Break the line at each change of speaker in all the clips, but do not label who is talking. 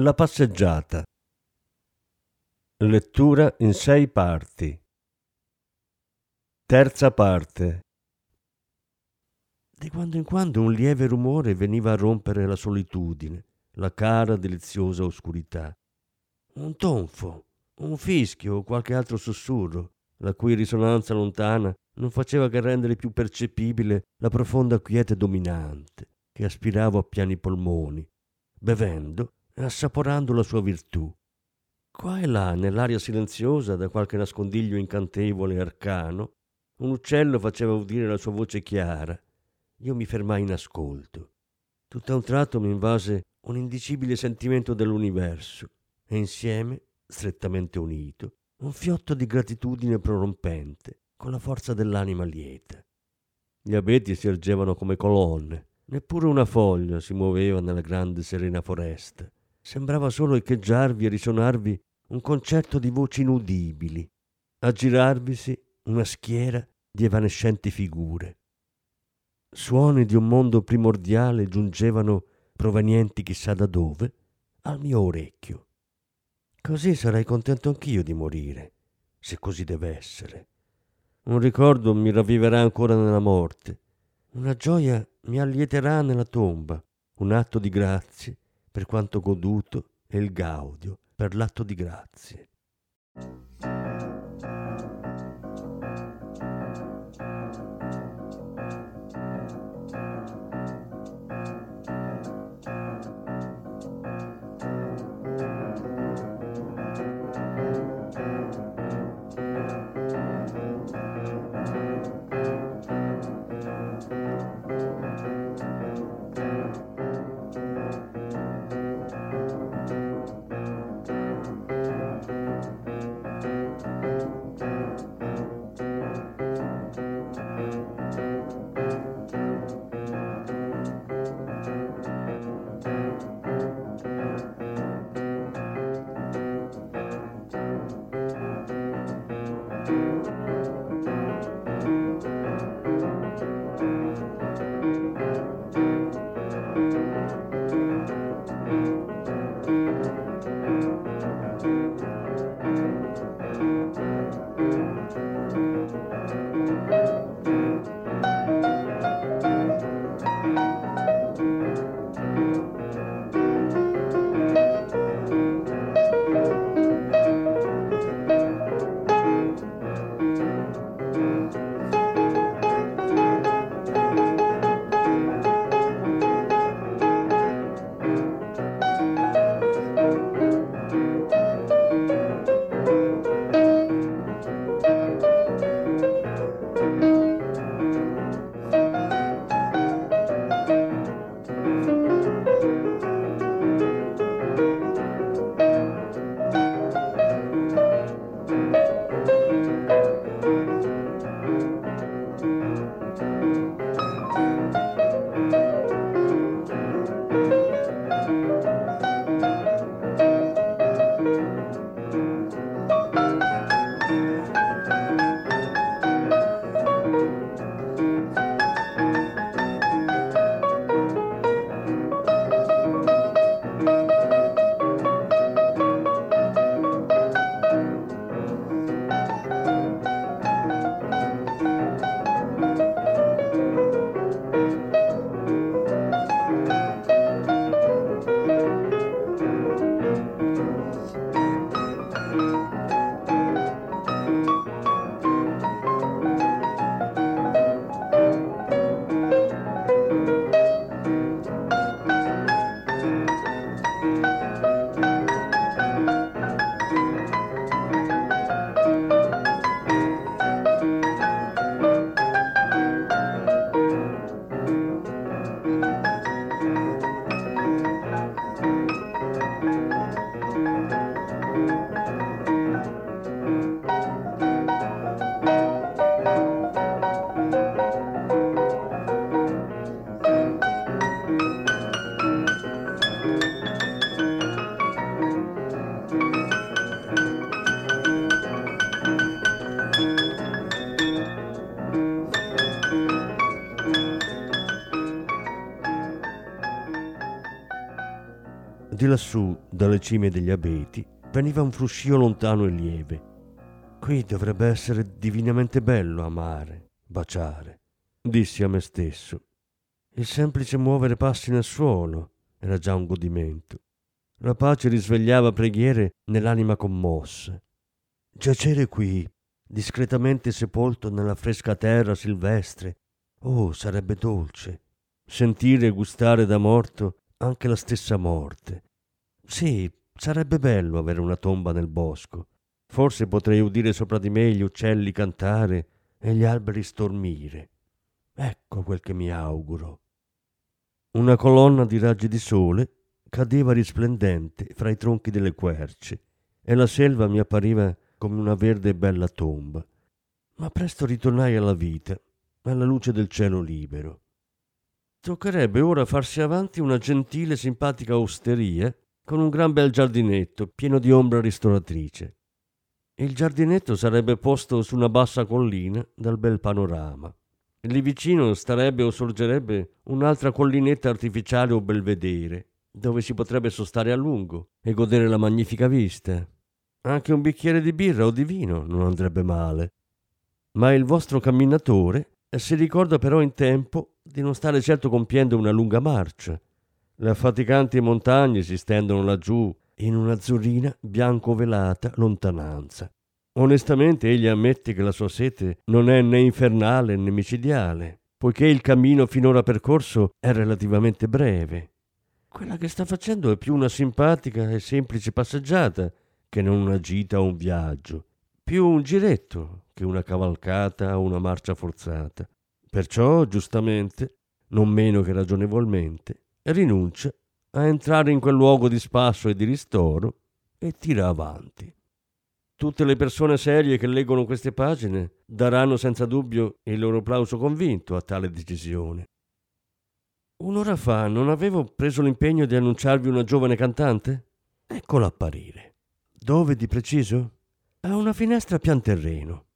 La passeggiata Lettura in sei parti. Terza parte. Di quando in quando un lieve rumore veniva a rompere la solitudine, la cara, deliziosa oscurità. Un tonfo, un fischio o qualche altro sussurro, la cui risonanza lontana non faceva che rendere più percepibile la profonda quiete dominante che aspiravo a piani polmoni, bevendo assaporando la sua virtù Qua e là, nell'aria silenziosa, da qualche nascondiglio incantevole e arcano, un uccello faceva udire la sua voce chiara. Io mi fermai in ascolto. Tutto a un tratto mi invase un indicibile sentimento dell'universo e insieme, strettamente unito, un fiotto di gratitudine prorompente con la forza dell'anima lieta. Gli abeti si ergevano come colonne, neppure una foglia si muoveva nella grande serena foresta. Sembrava solo echeggiarvi e risonarvi un concerto di voci inudibili, a girarvisi una schiera di evanescenti figure. Suoni di un mondo primordiale giungevano, provenienti chissà da dove, al mio orecchio. Così sarei contento anch'io di morire, se così deve essere. Un ricordo mi ravviverà ancora nella morte, una gioia mi allieterà nella tomba, un atto di grazie per quanto goduto e il gaudio per l'atto di grazie. Di lassù, dalle cime degli abeti, veniva un fruscio lontano e lieve. Qui dovrebbe essere divinamente bello amare, baciare, dissi a me stesso. Il semplice muovere passi nel suolo era già un godimento. La pace risvegliava preghiere nell'anima commossa. Giacere qui, discretamente sepolto nella fresca terra silvestre, oh, sarebbe dolce. Sentire e gustare da morto anche la stessa morte. Sì, sarebbe bello avere una tomba nel bosco. Forse potrei udire sopra di me gli uccelli cantare e gli alberi stormire. Ecco quel che mi auguro. Una colonna di raggi di sole cadeva risplendente fra i tronchi delle querce e la selva mi appariva come una verde e bella tomba. Ma presto ritornai alla vita, alla luce del cielo libero. Toccherebbe ora farsi avanti una gentile, simpatica osteria con un gran bel giardinetto pieno di ombra ristoratrice. Il giardinetto sarebbe posto su una bassa collina dal bel panorama. Lì vicino starebbe o sorgerebbe un'altra collinetta artificiale o belvedere, dove si potrebbe sostare a lungo e godere la magnifica vista. Anche un bicchiere di birra o di vino non andrebbe male. Ma il vostro camminatore si ricorda però in tempo di non stare certo compiendo una lunga marcia. Le affaticanti montagne si stendono laggiù in un'azzurrina bianco-velata lontananza. Onestamente egli ammette che la sua sete non è né infernale né micidiale, poiché il cammino finora percorso è relativamente breve. Quella che sta facendo è più una simpatica e semplice passeggiata che non una gita o un viaggio, più un giretto che una cavalcata o una marcia forzata. Perciò, giustamente, non meno che ragionevolmente, rinuncia a entrare in quel luogo di spasso e di ristoro e tira avanti. Tutte le persone serie che leggono queste pagine daranno senza dubbio il loro applauso convinto a tale decisione. Un'ora fa non avevo preso l'impegno di annunciarvi una giovane cantante? Eccola apparire. Dove di preciso? A una finestra pian terreno.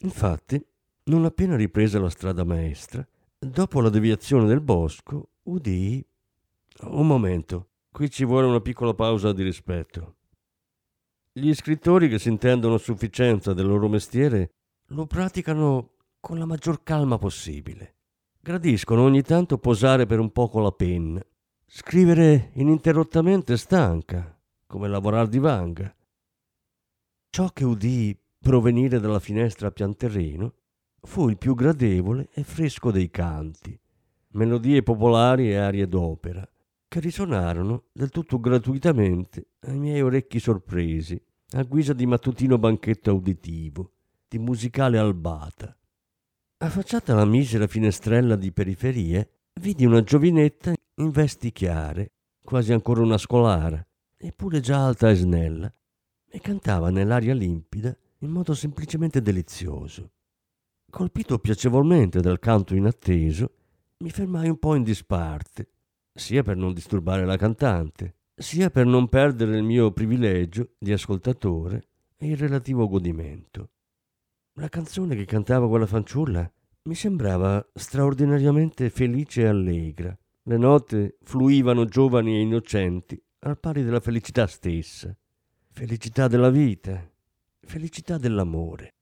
Infatti, non appena ripresa la strada maestra, dopo la deviazione del bosco, udii... Un momento, qui ci vuole una piccola pausa di rispetto. Gli scrittori che si intendono a sufficienza del loro mestiere lo praticano con la maggior calma possibile. Gradiscono ogni tanto posare per un poco la penna. Scrivere ininterrottamente stanca, come lavorare di vanga. Ciò che udii provenire dalla finestra a pian terreno fu il più gradevole e fresco dei canti, melodie popolari e arie d'opera, che risuonarono del tutto gratuitamente ai miei orecchi sorpresi, a guisa di mattutino banchetto uditivo, di musicale albata. Affacciata alla misera finestrella di periferie, vidi una giovinetta in vesti chiare, quasi ancora una scolara, eppure già alta e snella, e cantava nell'aria limpida in modo semplicemente delizioso. Colpito piacevolmente dal canto inatteso, mi fermai un po' in disparte sia per non disturbare la cantante, sia per non perdere il mio privilegio di ascoltatore e il relativo godimento. La canzone che cantava quella fanciulla mi sembrava straordinariamente felice e allegra. Le note fluivano giovani e innocenti al pari della felicità stessa, felicità della vita, felicità dell'amore.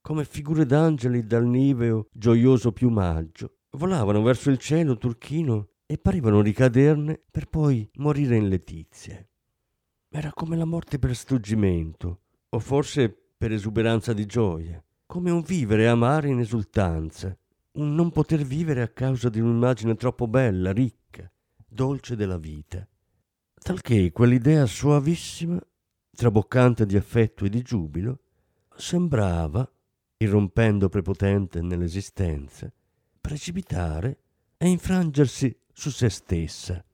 Come figure d'angeli dal niveo gioioso piumaggio, volavano verso il cielo turchino e parevano ricaderne per poi morire in letizia. Era come la morte per struggimento, o forse per esuberanza di gioia, come un vivere e amare in esultanza, un non poter vivere a causa di un'immagine troppo bella, ricca, dolce della vita. Talché quell'idea suavissima, traboccante di affetto e di giubilo, sembrava, irrompendo prepotente nell'esistenza, precipitare e infrangersi su se stessa.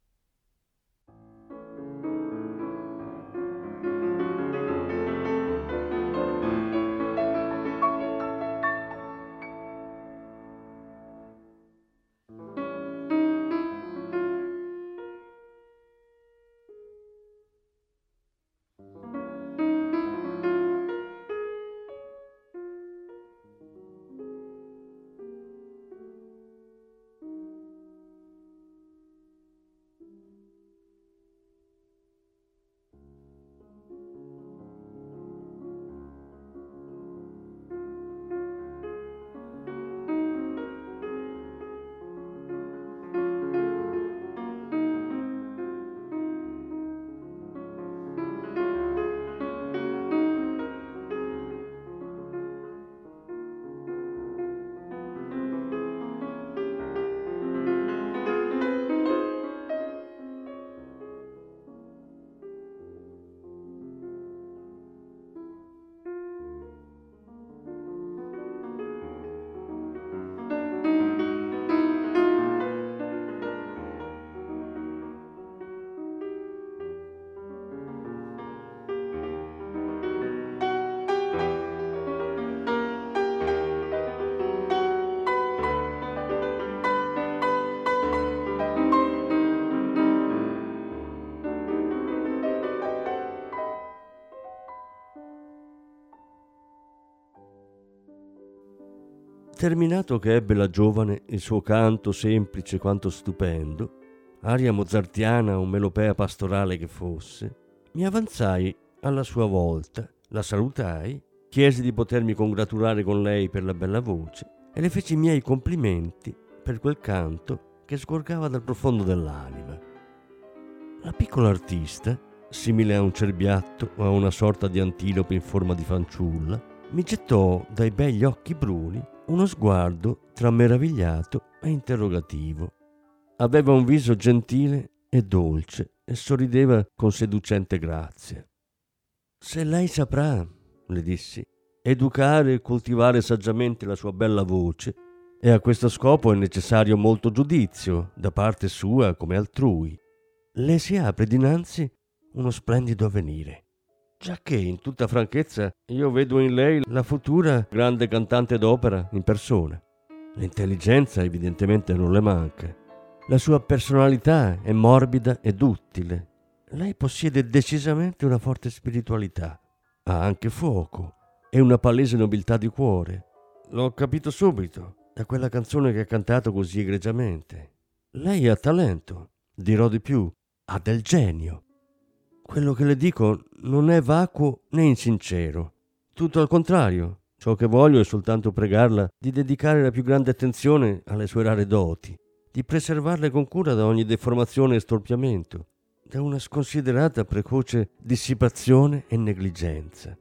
Terminato che ebbe la giovane il suo canto semplice quanto stupendo, aria mozartiana o melopea pastorale che fosse, mi avanzai alla sua volta, la salutai, chiesi di potermi congratulare con lei per la bella voce e le feci i miei complimenti per quel canto che sgorgava dal profondo dell'anima. La piccola artista, simile a un cerbiatto o a una sorta di antilope in forma di fanciulla, mi gettò dai begli occhi bruni uno sguardo tra meravigliato e interrogativo. Aveva un viso gentile e dolce e sorrideva con seducente grazia. Se lei saprà, le dissi, educare e coltivare saggiamente la sua bella voce, e a questo scopo è necessario molto giudizio, da parte sua come altrui, le si apre dinanzi uno splendido avvenire. Giacché, in tutta franchezza, io vedo in lei la futura grande cantante d'opera in persona. L'intelligenza evidentemente non le manca. La sua personalità è morbida ed duttile. Lei possiede decisamente una forte spiritualità. Ha anche fuoco e una palese nobiltà di cuore. L'ho capito subito da quella canzone che ha cantato così egregiamente. Lei ha talento, dirò di più, ha del genio. Quello che le dico non è vacuo né insincero. Tutto al contrario, ciò che voglio è soltanto pregarla di dedicare la più grande attenzione alle sue rare doti, di preservarle con cura da ogni deformazione e storpiamento, da una sconsiderata precoce dissipazione e negligenza.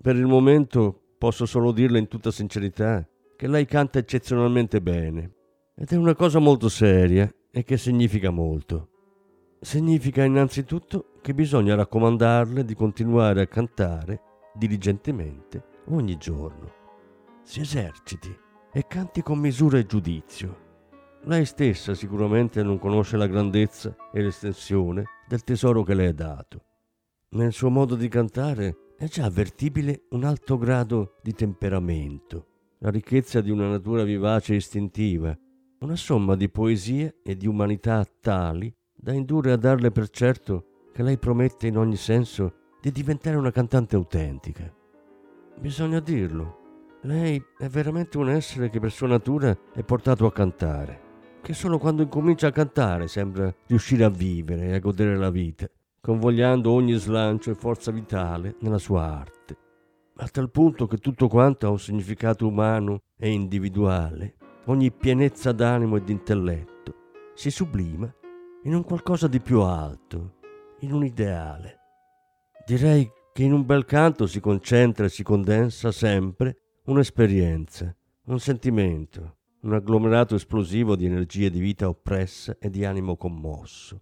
Per il momento posso solo dirle in tutta sincerità che lei canta eccezionalmente bene ed è una cosa molto seria e che significa molto. Significa innanzitutto che bisogna raccomandarle di continuare a cantare diligentemente ogni giorno. Si eserciti e canti con misura e giudizio. Lei stessa sicuramente non conosce la grandezza e l'estensione del tesoro che le è dato. Nel suo modo di cantare è già avvertibile un alto grado di temperamento, la ricchezza di una natura vivace e istintiva, una somma di poesie e di umanità tali da indurre a darle per certo che lei promette in ogni senso di diventare una cantante autentica. Bisogna dirlo, lei è veramente un essere che per sua natura è portato a cantare, che solo quando incomincia a cantare sembra riuscire a vivere e a godere la vita, convogliando ogni slancio e forza vitale nella sua arte, a tal punto che tutto quanto ha un significato umano e individuale, ogni pienezza d'animo e d'intelletto, si sublima in un qualcosa di più alto, in un ideale. Direi che in un bel canto si concentra e si condensa sempre un'esperienza, un sentimento, un agglomerato esplosivo di energie di vita oppressa e di animo commosso.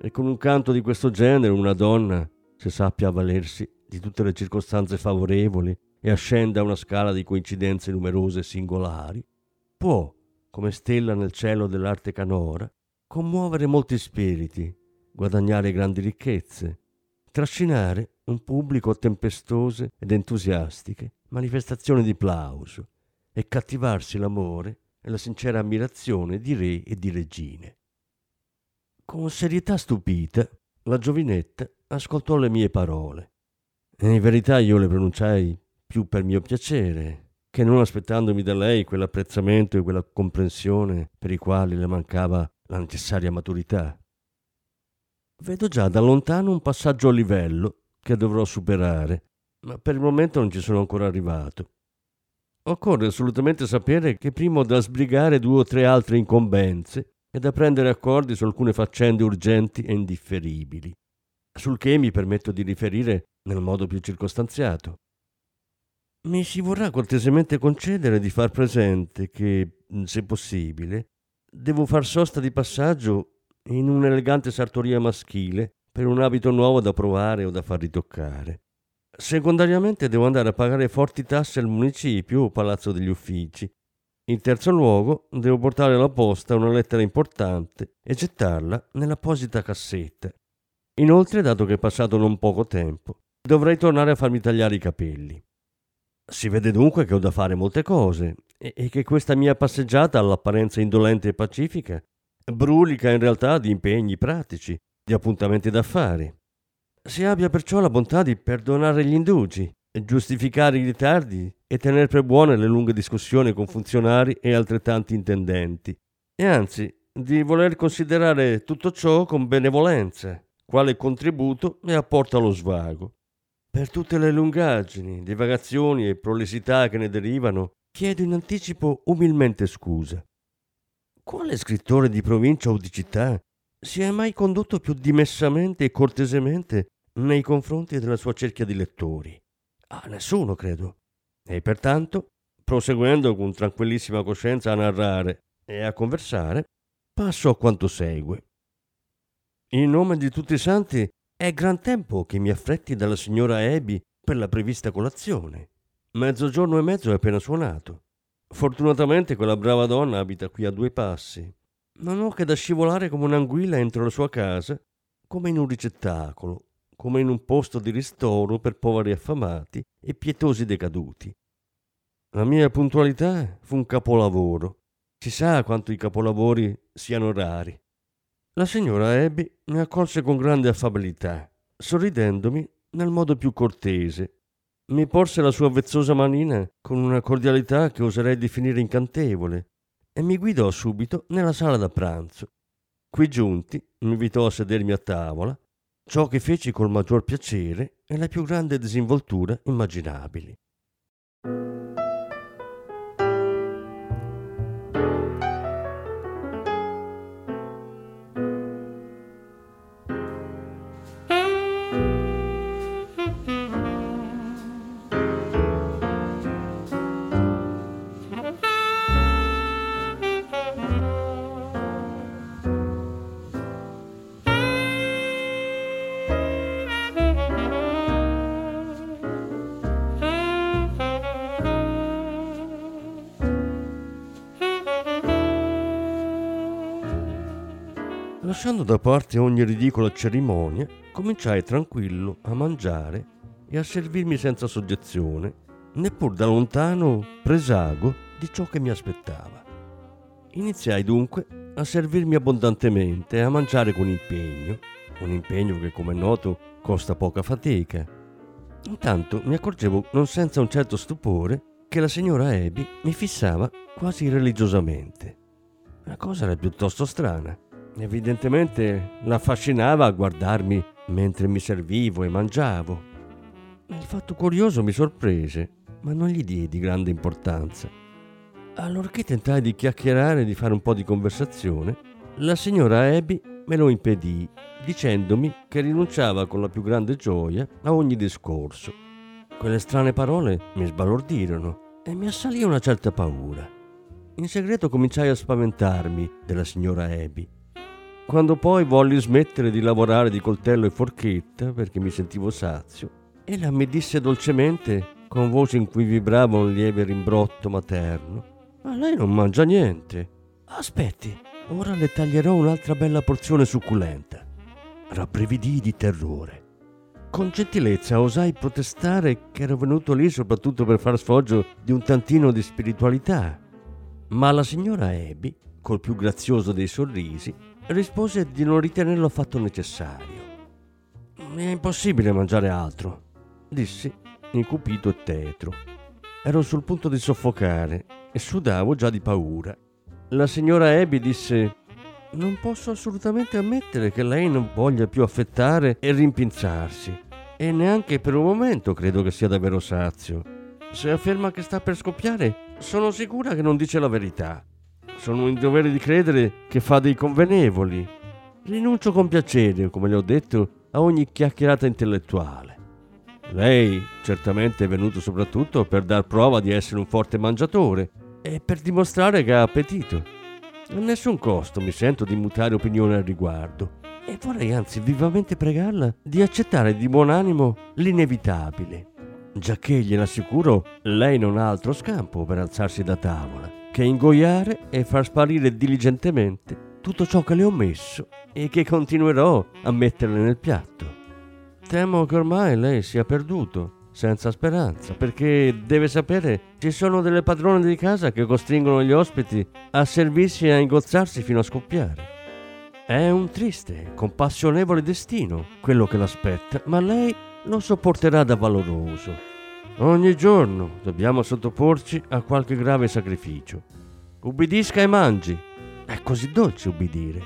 E con un canto di questo genere una donna, se sappia avvalersi di tutte le circostanze favorevoli e ascenda a una scala di coincidenze numerose e singolari, può, come stella nel cielo dell'arte canora, commuovere molti spiriti, guadagnare grandi ricchezze, trascinare un pubblico a tempestose ed entusiastiche manifestazioni di plauso e cattivarsi l'amore e la sincera ammirazione di re e di regine. Con serietà stupita, la giovinetta ascoltò le mie parole. E in verità io le pronunciai più per mio piacere, che non aspettandomi da lei quell'apprezzamento e quella comprensione per i quali le mancava la necessaria maturità. Vedo già da lontano un passaggio a livello che dovrò superare, ma per il momento non ci sono ancora arrivato. Occorre assolutamente sapere che prima ho da sbrigare due o tre altre incombenze e da prendere accordi su alcune faccende urgenti e indifferibili, sul che mi permetto di riferire nel modo più circostanziato. Mi si vorrà cortesemente concedere di far presente che, se possibile, Devo far sosta di passaggio in un'elegante sartoria maschile per un abito nuovo da provare o da far ritoccare. Secondariamente devo andare a pagare forti tasse al municipio o palazzo degli uffici. In terzo luogo devo portare alla posta una lettera importante e gettarla nell'apposita cassetta. Inoltre, dato che è passato non poco tempo, dovrei tornare a farmi tagliare i capelli. Si vede dunque che ho da fare molte cose e, che questa mia passeggiata all'apparenza indolente e pacifica brulica in realtà di impegni pratici, di appuntamenti d'affari. Si abbia perciò la bontà di perdonare gli indugi giustificare i ritardi e tenere per buone le lunghe discussioni con funzionari e altrettanti intendenti. E anzi, di voler considerare tutto ciò con benevolenza, quale contributo e apporto allo svago. Per tutte le lungaggini, divagazioni e prolesità che ne derivano, chiedo in anticipo umilmente scusa. Quale scrittore di provincia o di città si è mai condotto più dimessamente e cortesemente nei confronti della sua cerchia di lettori? A nessuno, credo. E pertanto, proseguendo con tranquillissima coscienza a narrare e a conversare, passo a quanto segue. In nome di tutti i santi, è gran tempo che mi affretti dalla signora Abby per la prevista colazione. Mezzogiorno e mezzo è appena suonato. Fortunatamente quella brava donna abita qui a due passi. Non ho che da scivolare come un'anguilla entro la sua casa, come in un ricettacolo, come in un posto di ristoro per poveri affamati e pietosi decaduti. La mia puntualità fu un capolavoro. Si sa quanto i capolavori siano rari. La signora Abby mi accolse con grande affabilità, sorridendomi nel modo più cortese. Mi porse la sua vezzosa manina con una cordialità che oserei definire incantevole e mi guidò subito nella sala da pranzo. Qui giunti mi invitò a sedermi a tavola, ciò che feci col maggior piacere e la più grande disinvoltura immaginabili. Lasciando da parte ogni ridicola cerimonia, cominciai tranquillo a mangiare e a servirmi senza soggezione, neppur da lontano presago di ciò che mi aspettava. Iniziai dunque a servirmi abbondantemente e a mangiare con impegno, un impegno che come è noto costa poca fatica. Intanto mi accorgevo non senza un certo stupore che la signora Abby mi fissava quasi religiosamente. La cosa era piuttosto strana. Evidentemente l'affascinava a guardarmi mentre mi servivo e mangiavo. Il fatto curioso mi sorprese, ma non gli diedi grande importanza. Allorché tentai di chiacchierare e di fare un po' di conversazione, la signora Abby me lo impedì, dicendomi che rinunciava con la più grande gioia a ogni discorso. Quelle strane parole mi sbalordirono e mi assalì una certa paura. In segreto cominciai a spaventarmi della signora Abby quando poi volli smettere di lavorare di coltello e forchetta perché mi sentivo sazio, ella mi disse dolcemente, con voce in cui vibrava un lieve rimbrotto materno, ma lei non mangia niente. Aspetti, ora le taglierò un'altra bella porzione succulenta. Rabbrividii di terrore. Con gentilezza osai protestare che ero venuto lì soprattutto per far sfoggio di un tantino di spiritualità. Ma la signora Abby, col più grazioso dei sorrisi, rispose di non ritenerlo affatto necessario. È impossibile mangiare altro, dissi, incupito e tetro. Ero sul punto di soffocare e sudavo già di paura. La signora Abby disse: Non posso assolutamente ammettere che lei non voglia più affettare e rimpinzarsi, e neanche per un momento credo che sia davvero sazio. Se afferma che sta per scoppiare, sono sicura che non dice la verità. Sono in dovere di credere che fa dei convenevoli. Rinuncio con piacere, come le ho detto, a ogni chiacchierata intellettuale. Lei certamente è venuto soprattutto per dar prova di essere un forte mangiatore e per dimostrare che ha appetito. A nessun costo mi sento di mutare opinione al riguardo e vorrei anzi vivamente pregarla di accettare di buon animo l'inevitabile, giacché glielo assicuro lei non ha altro scampo per alzarsi da tavola che ingoiare e far sparire diligentemente tutto ciò che le ho messo e che continuerò a metterle nel piatto. Temo che ormai lei sia perduto, senza speranza, perché deve sapere ci sono delle padrone di casa che costringono gli ospiti a servirsi e a ingozzarsi fino a scoppiare. È un triste, compassionevole destino quello che l'aspetta, ma lei lo sopporterà da valoroso. Ogni giorno dobbiamo sottoporci a qualche grave sacrificio. Ubbidisca e mangi. È così dolce ubbidire.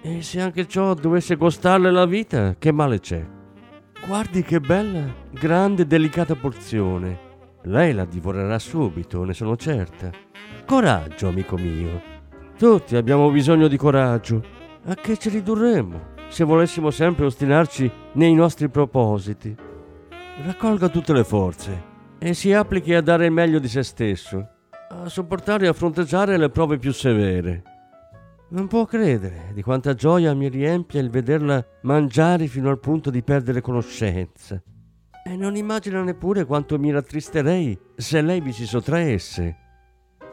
E se anche ciò dovesse costarle la vita, che male c'è? Guardi che bella, grande e delicata porzione. Lei la divorerà subito, ne sono certa. Coraggio, amico mio. Tutti abbiamo bisogno di coraggio. A che ci ridurremmo se volessimo sempre ostinarci nei nostri propositi? Raccolga tutte le forze e si applichi a dare il meglio di se stesso, a sopportare e a fronteggiare le prove più severe. Non può credere di quanta gioia mi riempie il vederla mangiare fino al punto di perdere conoscenza. E non immagina neppure quanto mi rattristerei se lei vi si sottraesse.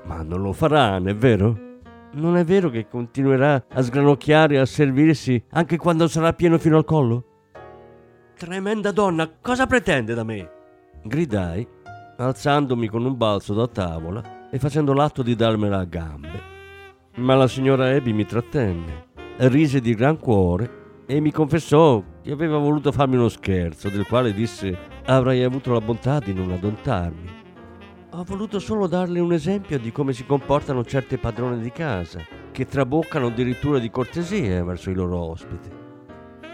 Ma non lo farà, non è vero? Non è vero che continuerà a sgranocchiare e a servirsi anche quando sarà pieno fino al collo? Tremenda donna, cosa pretende da me? Gridai, alzandomi con un balzo da tavola e facendo l'atto di darmela a gambe. Ma la signora Abby mi trattenne, rise di gran cuore e mi confessò che aveva voluto farmi uno scherzo, del quale disse avrei avuto la bontà di non adontarmi. Ho voluto solo darle un esempio di come si comportano certe padrone di casa, che traboccano addirittura di cortesia verso i loro ospiti.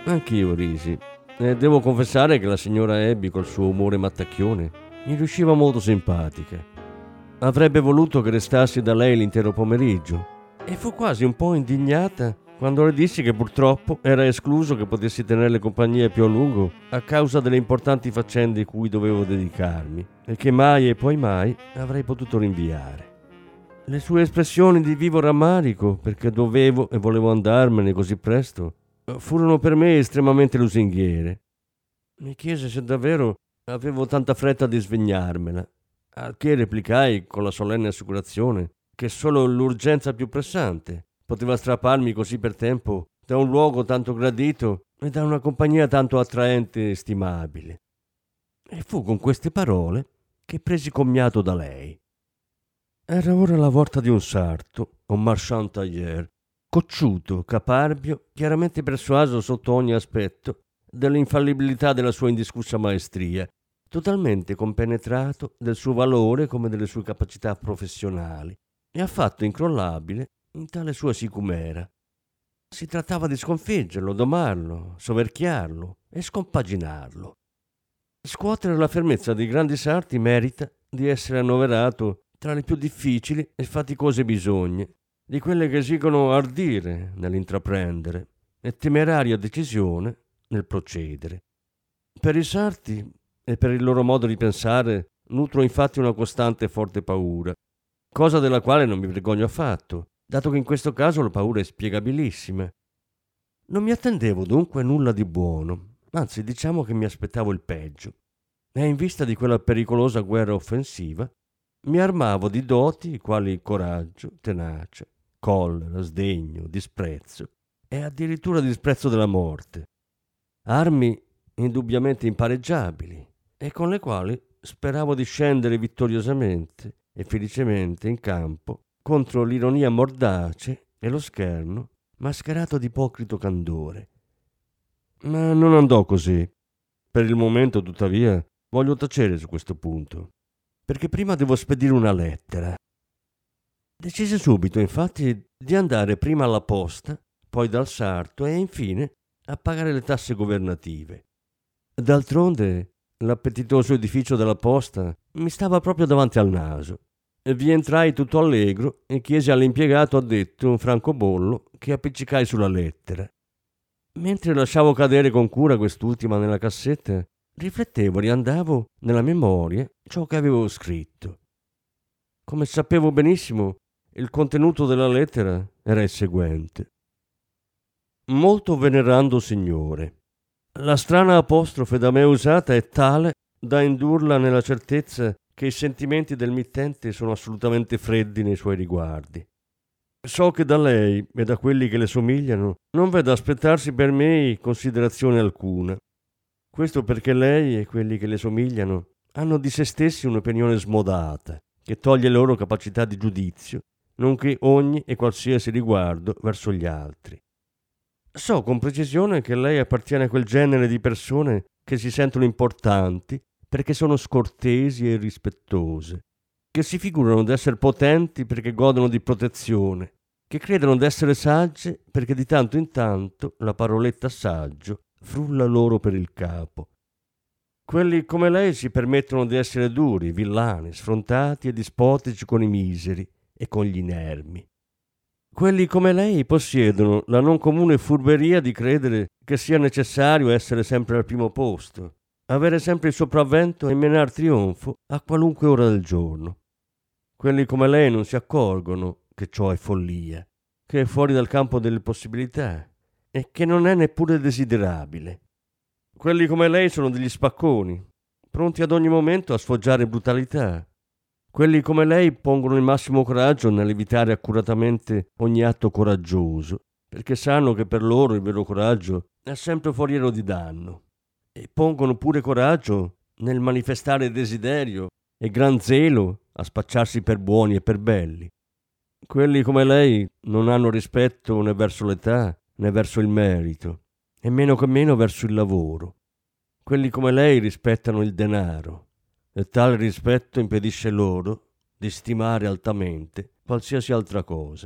Anch'io risi, e devo confessare che la signora Abby, col suo umore mattacchione, mi riusciva molto simpatica. Avrebbe voluto che restassi da lei l'intero pomeriggio, e fu quasi un po' indignata quando le dissi che purtroppo era escluso che potessi tenerle compagnia più a lungo a causa delle importanti faccende cui dovevo dedicarmi e che mai e poi mai avrei potuto rinviare. Le sue espressioni di vivo rammarico perché dovevo e volevo andarmene così presto furono per me estremamente lusinghiere. Mi chiese se davvero avevo tanta fretta di svegliarmela, al che replicai con la solenne assicurazione che solo l'urgenza più pressante poteva strapparmi così per tempo da un luogo tanto gradito e da una compagnia tanto attraente e stimabile. E fu con queste parole che presi commiato da lei. Era ora la volta di un sarto, un marchand tailleur, cocciuto, caparbio, chiaramente persuaso sotto ogni aspetto dell'infallibilità della sua indiscussa maestria, totalmente compenetrato del suo valore come delle sue capacità professionali e affatto incrollabile in tale sua sicumera. Si trattava di sconfiggerlo, domarlo, soverchiarlo e scompaginarlo. Scuotere la fermezza dei grandi sarti merita di essere annoverato tra le più difficili e faticose bisogne, di quelle che esigono ardire nell'intraprendere e temeraria decisione nel procedere. Per i sarti e per il loro modo di pensare nutro infatti una costante e forte paura, cosa della quale non mi vergogno affatto, dato che in questo caso la paura è spiegabilissima. Non mi attendevo dunque nulla di buono, anzi diciamo che mi aspettavo il peggio. E in vista di quella pericolosa guerra offensiva, mi armavo di doti quali coraggio, tenacia, collera, sdegno, disprezzo e addirittura disprezzo della morte. Armi indubbiamente impareggiabili e con le quali speravo di scendere vittoriosamente e felicemente in campo contro l'ironia mordace e lo scherno mascherato di ipocrito candore. Ma non andò così. Per il momento, tuttavia, voglio tacere su questo punto, perché prima devo spedire una lettera. Decise subito, infatti, di andare prima alla posta, poi dal sarto e infine a pagare le tasse governative. D'altronde, l'appetitoso edificio della posta mi stava proprio davanti al naso vi entrai tutto allegro e chiesi all'impiegato addetto un francobollo che appiccicai sulla lettera. Mentre lasciavo cadere con cura quest'ultima nella cassetta, riflettevo, riandavo nella memoria ciò che avevo scritto. Come sapevo benissimo, il contenuto della lettera era il seguente. Molto venerando Signore, la strana apostrofe da me usata è tale da indurla nella certezza che i sentimenti del mittente sono assolutamente freddi nei suoi riguardi. So che da lei e da quelli che le somigliano non v'è da aspettarsi per me considerazione alcuna. Questo perché lei e quelli che le somigliano hanno di se stessi un'opinione smodata, che toglie loro capacità di giudizio, nonché ogni e qualsiasi riguardo verso gli altri. So con precisione che lei appartiene a quel genere di persone che si sentono importanti perché sono scortesi e irrispettose, che si figurano di essere potenti perché godono di protezione, che credono di essere sagge perché di tanto in tanto la paroletta saggio frulla loro per il capo. Quelli come lei si permettono di essere duri, villani, sfrontati e dispotici con i miseri e con gli inermi. Quelli come lei possiedono la non comune furberia di credere che sia necessario essere sempre al primo posto, avere sempre il sopravvento e menar trionfo a qualunque ora del giorno. Quelli come lei non si accorgono che ciò è follia, che è fuori dal campo delle possibilità e che non è neppure desiderabile. Quelli come lei sono degli spacconi, pronti ad ogni momento a sfoggiare brutalità, quelli come lei pongono il massimo coraggio nell'evitare accuratamente ogni atto coraggioso, perché sanno che per loro il vero coraggio è sempre foriero di danno. E pongono pure coraggio nel manifestare desiderio e gran zelo a spacciarsi per buoni e per belli. Quelli come lei non hanno rispetto né verso l'età né verso il merito, e meno che meno verso il lavoro. Quelli come lei rispettano il denaro, e tale rispetto impedisce loro di stimare altamente qualsiasi altra cosa.